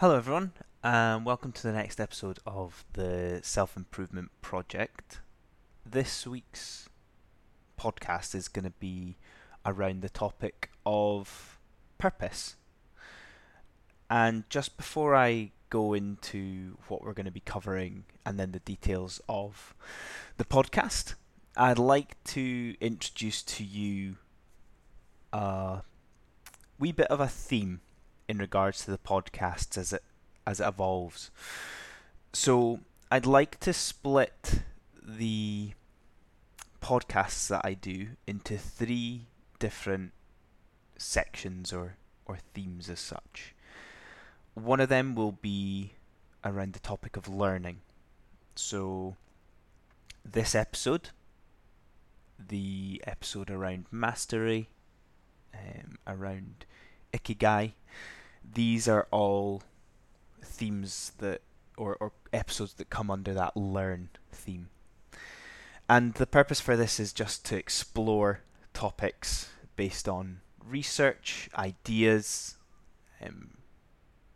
Hello, everyone, and welcome to the next episode of the Self Improvement Project. This week's podcast is going to be around the topic of purpose. And just before I go into what we're going to be covering and then the details of the podcast, I'd like to introduce to you a wee bit of a theme in regards to the podcasts as it as it evolves. So I'd like to split the podcasts that I do into three different sections or or themes as such. One of them will be around the topic of learning. So this episode, the episode around mastery, um, around ikigai, these are all themes that or, or episodes that come under that learn theme. And the purpose for this is just to explore topics based on research, ideas, um,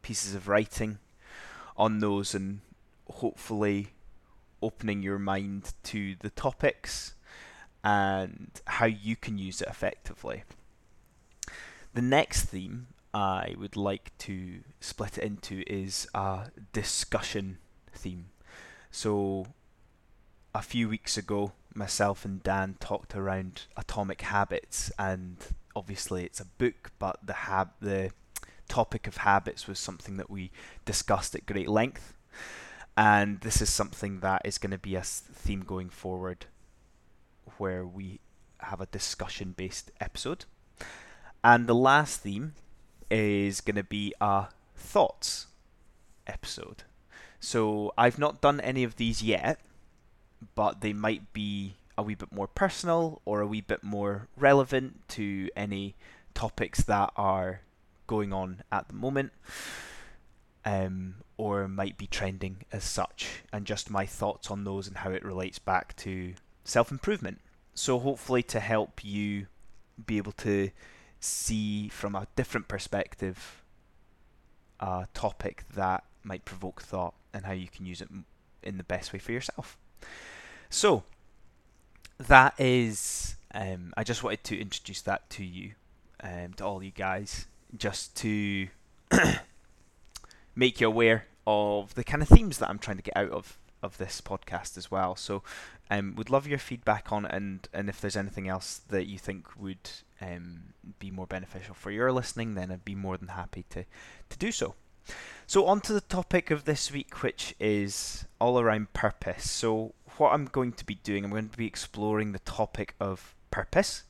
pieces of writing on those, and hopefully opening your mind to the topics and how you can use it effectively. The next theme I would like to split it into is a discussion theme. So, a few weeks ago, myself and Dan talked around atomic habits, and obviously it's a book, but the hab the topic of habits was something that we discussed at great length, and this is something that is going to be a theme going forward, where we have a discussion-based episode. And the last theme is going to be a thoughts episode. So I've not done any of these yet, but they might be a wee bit more personal or a wee bit more relevant to any topics that are going on at the moment. Um, or might be trending as such, and just my thoughts on those and how it relates back to self improvement. So, hopefully, to help you be able to see from a different perspective a topic that might provoke thought and how you can use it in the best way for yourself. So, that is, um, I just wanted to introduce that to you, um, to all you guys, just to make you aware of the kind of themes that I'm trying to get out of of this podcast as well. So, um, would love your feedback on it, and and if there's anything else that you think would um, be more beneficial for your listening, then I'd be more than happy to, to do so. So, on to the topic of this week, which is all around purpose. So, what I'm going to be doing, I'm going to be exploring the topic of purpose.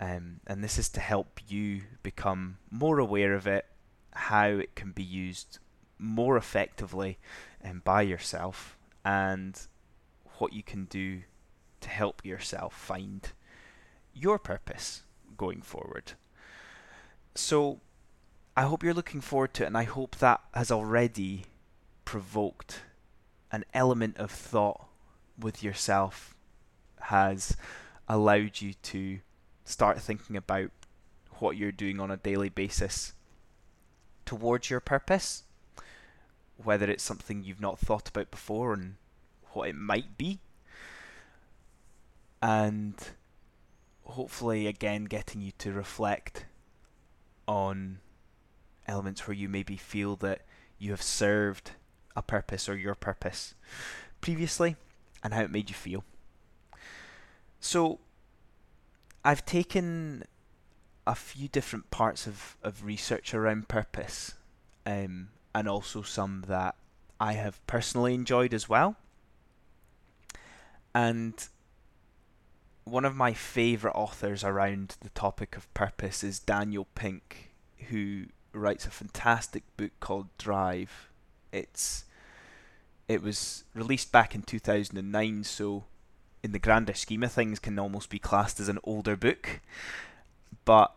Um, and this is to help you become more aware of it, how it can be used more effectively and by yourself, and what you can do to help yourself find your purpose going forward. So I hope you're looking forward to it, and I hope that has already provoked an element of thought with yourself, has allowed you to start thinking about what you're doing on a daily basis towards your purpose, whether it's something you've not thought about before and what it might be. And hopefully again getting you to reflect on elements where you maybe feel that you have served a purpose or your purpose previously and how it made you feel. So I've taken a few different parts of, of research around purpose um, and also some that I have personally enjoyed as well. And one of my favourite authors around the topic of purpose is Daniel Pink, who writes a fantastic book called Drive. It's it was released back in 2009, so in the grander scheme of things, can almost be classed as an older book, but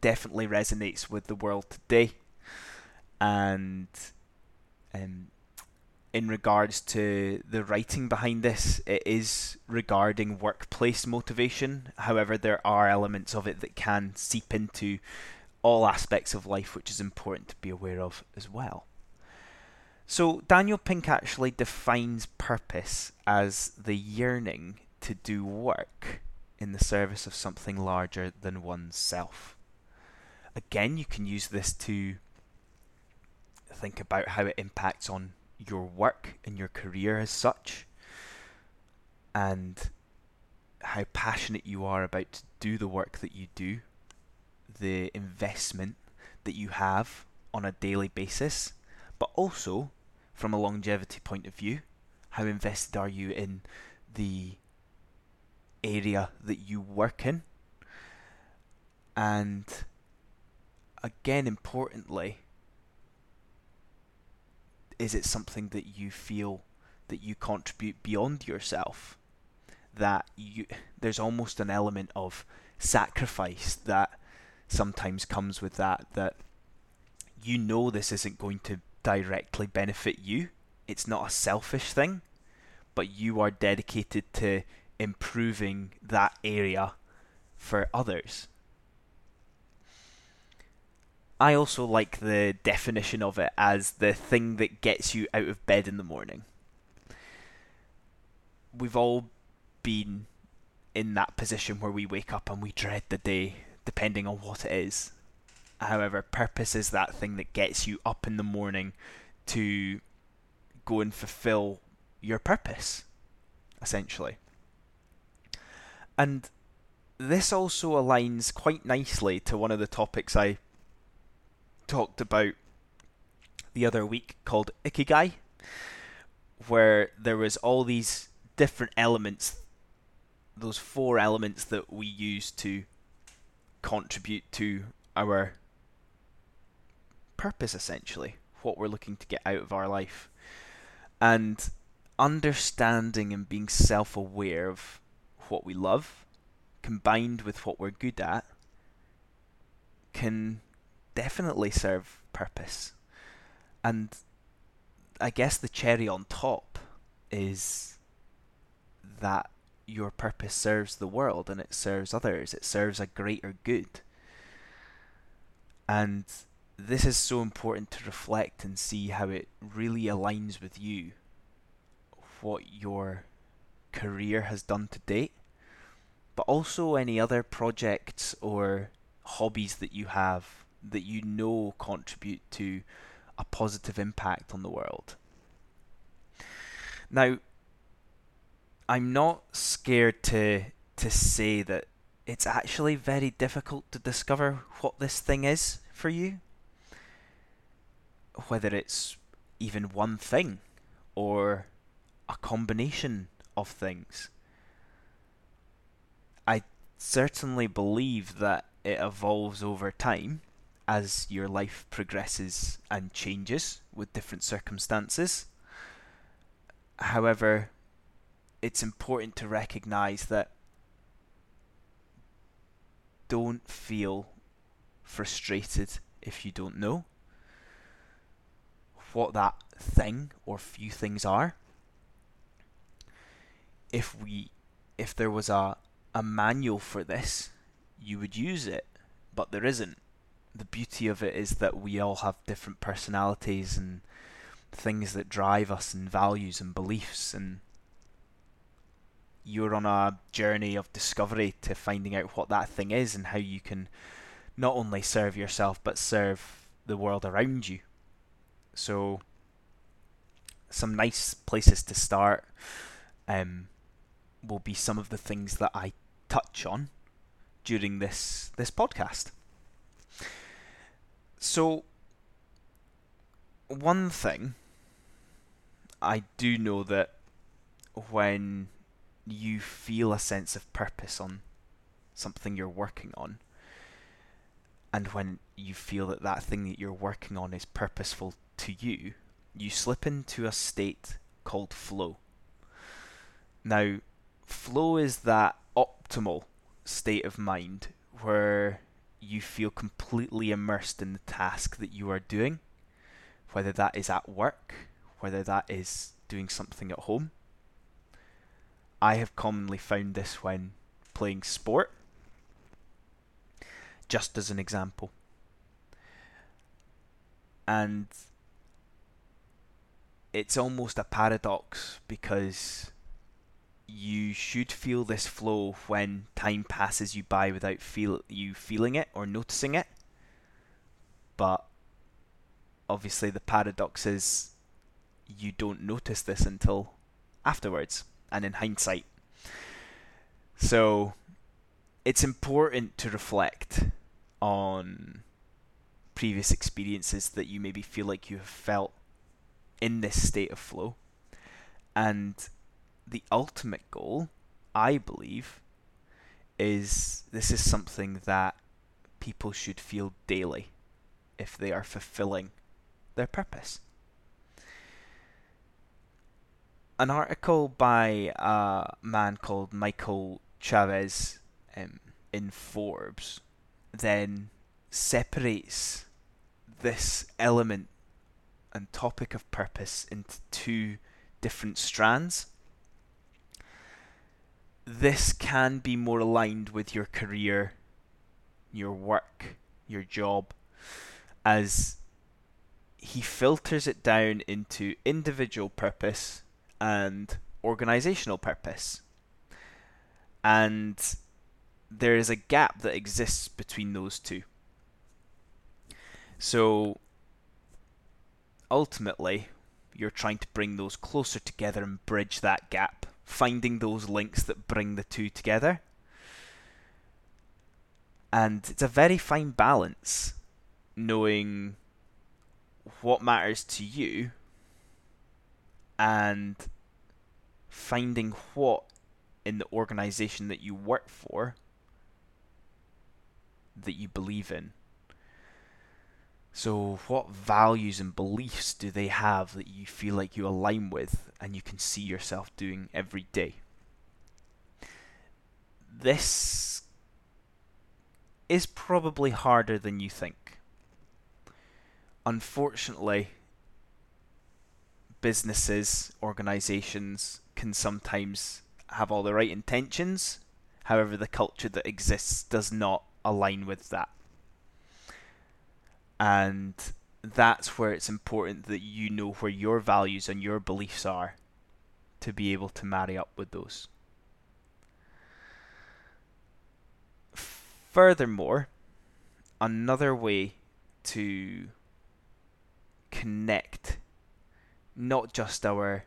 definitely resonates with the world today. And um, in regards to the writing behind this, it is regarding workplace motivation. However, there are elements of it that can seep into all aspects of life, which is important to be aware of as well. So, Daniel Pink actually defines purpose as the yearning to do work in the service of something larger than oneself. Again, you can use this to think about how it impacts on your work and your career as such, and how passionate you are about to do the work that you do, the investment that you have on a daily basis, but also from a longevity point of view, how invested are you in the area that you work in? And again, importantly, is it something that you feel that you contribute beyond yourself? That you there's almost an element of sacrifice that sometimes comes with that that you know this isn't going to directly benefit you. It's not a selfish thing, but you are dedicated to improving that area for others. I also like the definition of it as the thing that gets you out of bed in the morning. We've all been in that position where we wake up and we dread the day, depending on what it is. However, purpose is that thing that gets you up in the morning to go and fulfill your purpose, essentially. And this also aligns quite nicely to one of the topics I talked about the other week called Ikigai, where there was all these different elements, those four elements that we use to contribute to our purpose essentially, what we're looking to get out of our life. And understanding and being self aware of what we love combined with what we're good at can definitely serve purpose. And I guess the cherry on top is that your purpose serves the world and it serves others. It serves a greater good. And this is so important to reflect and see how it really aligns with you, what your career has done to date, but also any other projects or hobbies that you have that you know contribute to a positive impact on the world. Now, I'm not scared to to say that it's actually very difficult to discover what this thing is for you. Whether it's even one thing or a combination of things. I certainly believe that it evolves over time as your life progresses and changes with different circumstances. However, it's important to recognize that don't feel frustrated if you don't know what that thing or few things are. If we if there was a a manual for this, you would use it, but there isn't the beauty of it is that we all have different personalities and things that drive us and values and beliefs and you're on a journey of discovery to finding out what that thing is and how you can not only serve yourself but serve the world around you. So some nice places to start um, will be some of the things that I touch on during this this podcast. So, one thing I do know that when you feel a sense of purpose on something you're working on, and when you feel that that thing that you're working on is purposeful to you, you slip into a state called flow. Now, flow is that optimal state of mind where you feel completely immersed in the task that you are doing, whether that is at work, whether that is doing something at home. I have commonly found this when playing sport. Just as an example, And it's almost a paradox because you should feel this flow when time passes you by without feel you feeling it or noticing it. But obviously the paradox is you don't notice this until afterwards and in hindsight. So it's important to reflect on previous experiences that you maybe feel like you have felt in this state of flow. And the ultimate goal, I believe, is this is something that people should feel daily if they are fulfilling their purpose. An article by a man called Michael Chavez um, in Forbes then separates this element and topic of purpose into two different strands. This can be more aligned with your career, your work, your job, as he filters it down into individual purpose and organizational purpose. And there is a gap that exists between those two. So ultimately, you're trying to bring those closer together and bridge that gap, finding those links that bring the two together. And it's a very fine balance knowing what matters to you and finding what in the organization that you work for that you believe in. So, what values and beliefs do they have that you feel like you align with and you can see yourself doing every day? This is probably harder than you think. Unfortunately, businesses, organizations can sometimes have all the right intentions, however, the culture that exists does not align with that. And that's where it's important that you know where your values and your beliefs are to be able to marry up with those. Furthermore, another way to connect not just our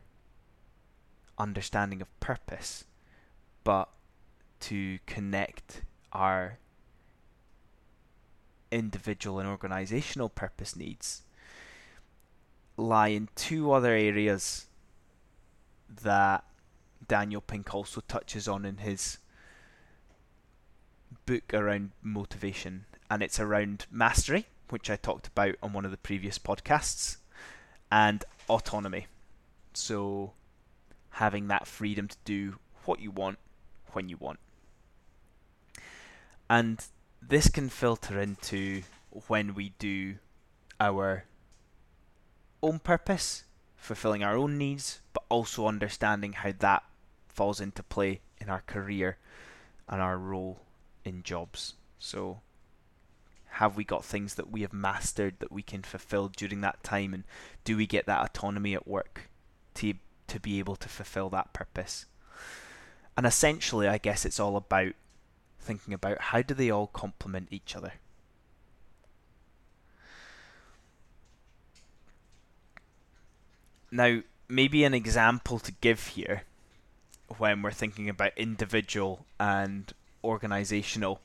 understanding of purpose, but to connect our individual and organizational purpose needs lie in two other areas that Daniel Pink also touches on in his book around motivation, and it's around mastery, which I talked about on one of the previous podcasts, and autonomy. So, having that freedom to do what you want when you want. And this can filter into when we do our own purpose, fulfilling our own needs, but also understanding how that falls into play in our career and our role in jobs. So, have we got things that we have mastered that we can fulfill during that time, and do we get that autonomy at work to to be able to fulfill that purpose? And essentially, I guess it's all about thinking about how do they all complement each other. Now, maybe an example to give here when we're thinking about individual and organizational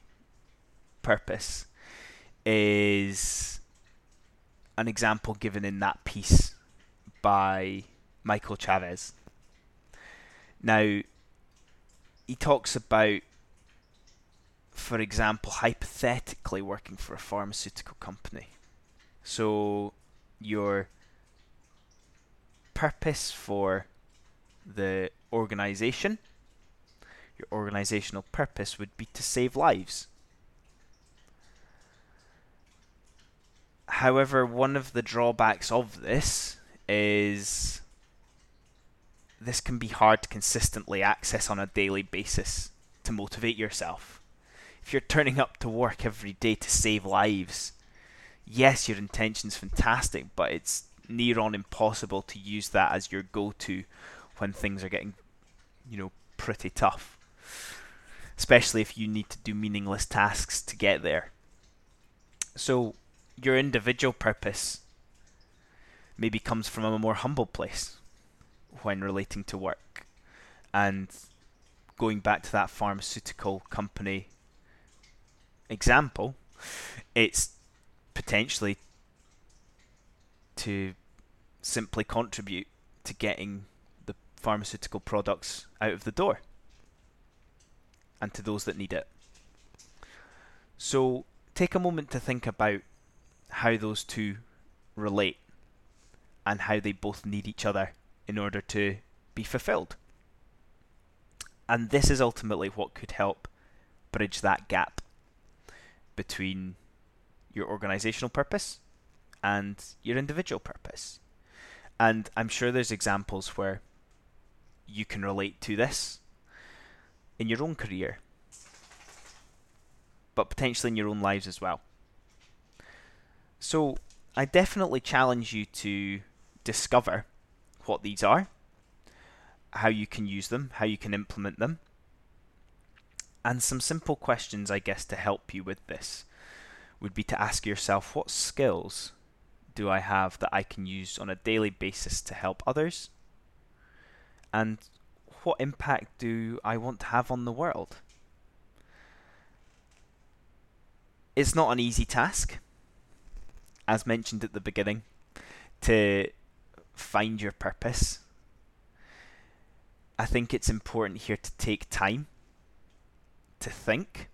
purpose is an example given in that piece by Michael Chavez. Now, he talks about for example, hypothetically working for a pharmaceutical company. So your purpose for the organization, your organizational purpose would be to save lives. However, one of the drawbacks of this is this can be hard to consistently access on a daily basis to motivate yourself if you're turning up to work every day to save lives, yes, your intention's fantastic, but it's near on impossible to use that as your go-to when things are getting, you know, pretty tough. Especially if you need to do meaningless tasks to get there. So, your individual purpose maybe comes from a more humble place when relating to work. And going back to that pharmaceutical company example, it's potentially to simply contribute to getting the pharmaceutical products out of the door and to those that need it. So take a moment to think about how those two relate and how they both need each other in order to be fulfilled. And this is ultimately what could help bridge that gap between your organizational purpose and your individual purpose. And I'm sure there's examples where you can relate to this in your own career, but potentially in your own lives as well. So I definitely challenge you to discover what these are, how you can use them, how you can implement them, and some simple questions, I guess, to help you with this would be to ask yourself what skills do I have that I can use on a daily basis to help others? And what impact do I want to have on the world? It's not an easy task, as mentioned at the beginning, to find your purpose. I think it's important here to take time to think,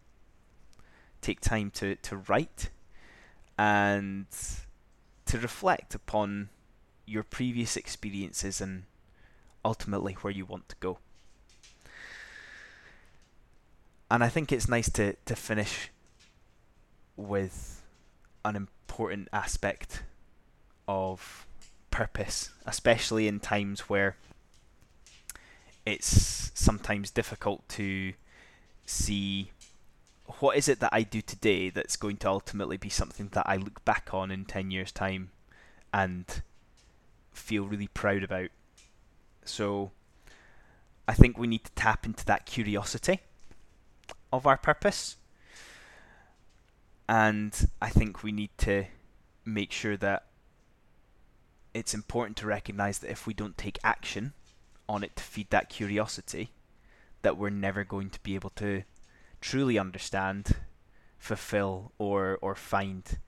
take time to, to write, and to reflect upon your previous experiences and ultimately where you want to go. And I think it's nice to, to finish with an important aspect of purpose, especially in times where it's sometimes difficult to see what is it that I do today that's going to ultimately be something that I look back on in 10 years' time and feel really proud about. So I think we need to tap into that curiosity of our purpose. And I think we need to make sure that it's important to recognize that if we don't take action on it to feed that curiosity, that we're never going to be able to truly understand, fulfill, or or find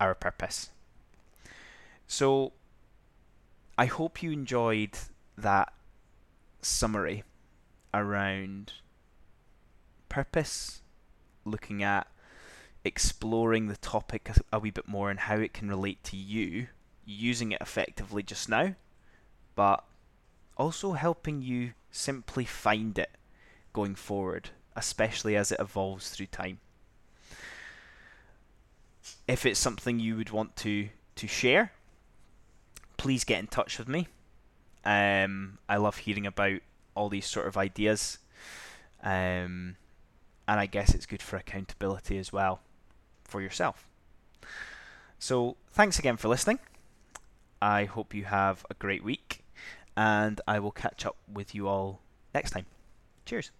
our purpose. So I hope you enjoyed that summary around purpose, looking at exploring the topic a, a wee bit more and how it can relate to you, using it effectively just now, but also helping you simply find it going forward, especially as it evolves through time. If it's something you would want to to share, please get in touch with me. Um, I love hearing about all these sort of ideas, um, and I guess it's good for accountability as well for yourself. So, thanks again for listening. I hope you have a great week, and I will catch up with you all next time. Cheers.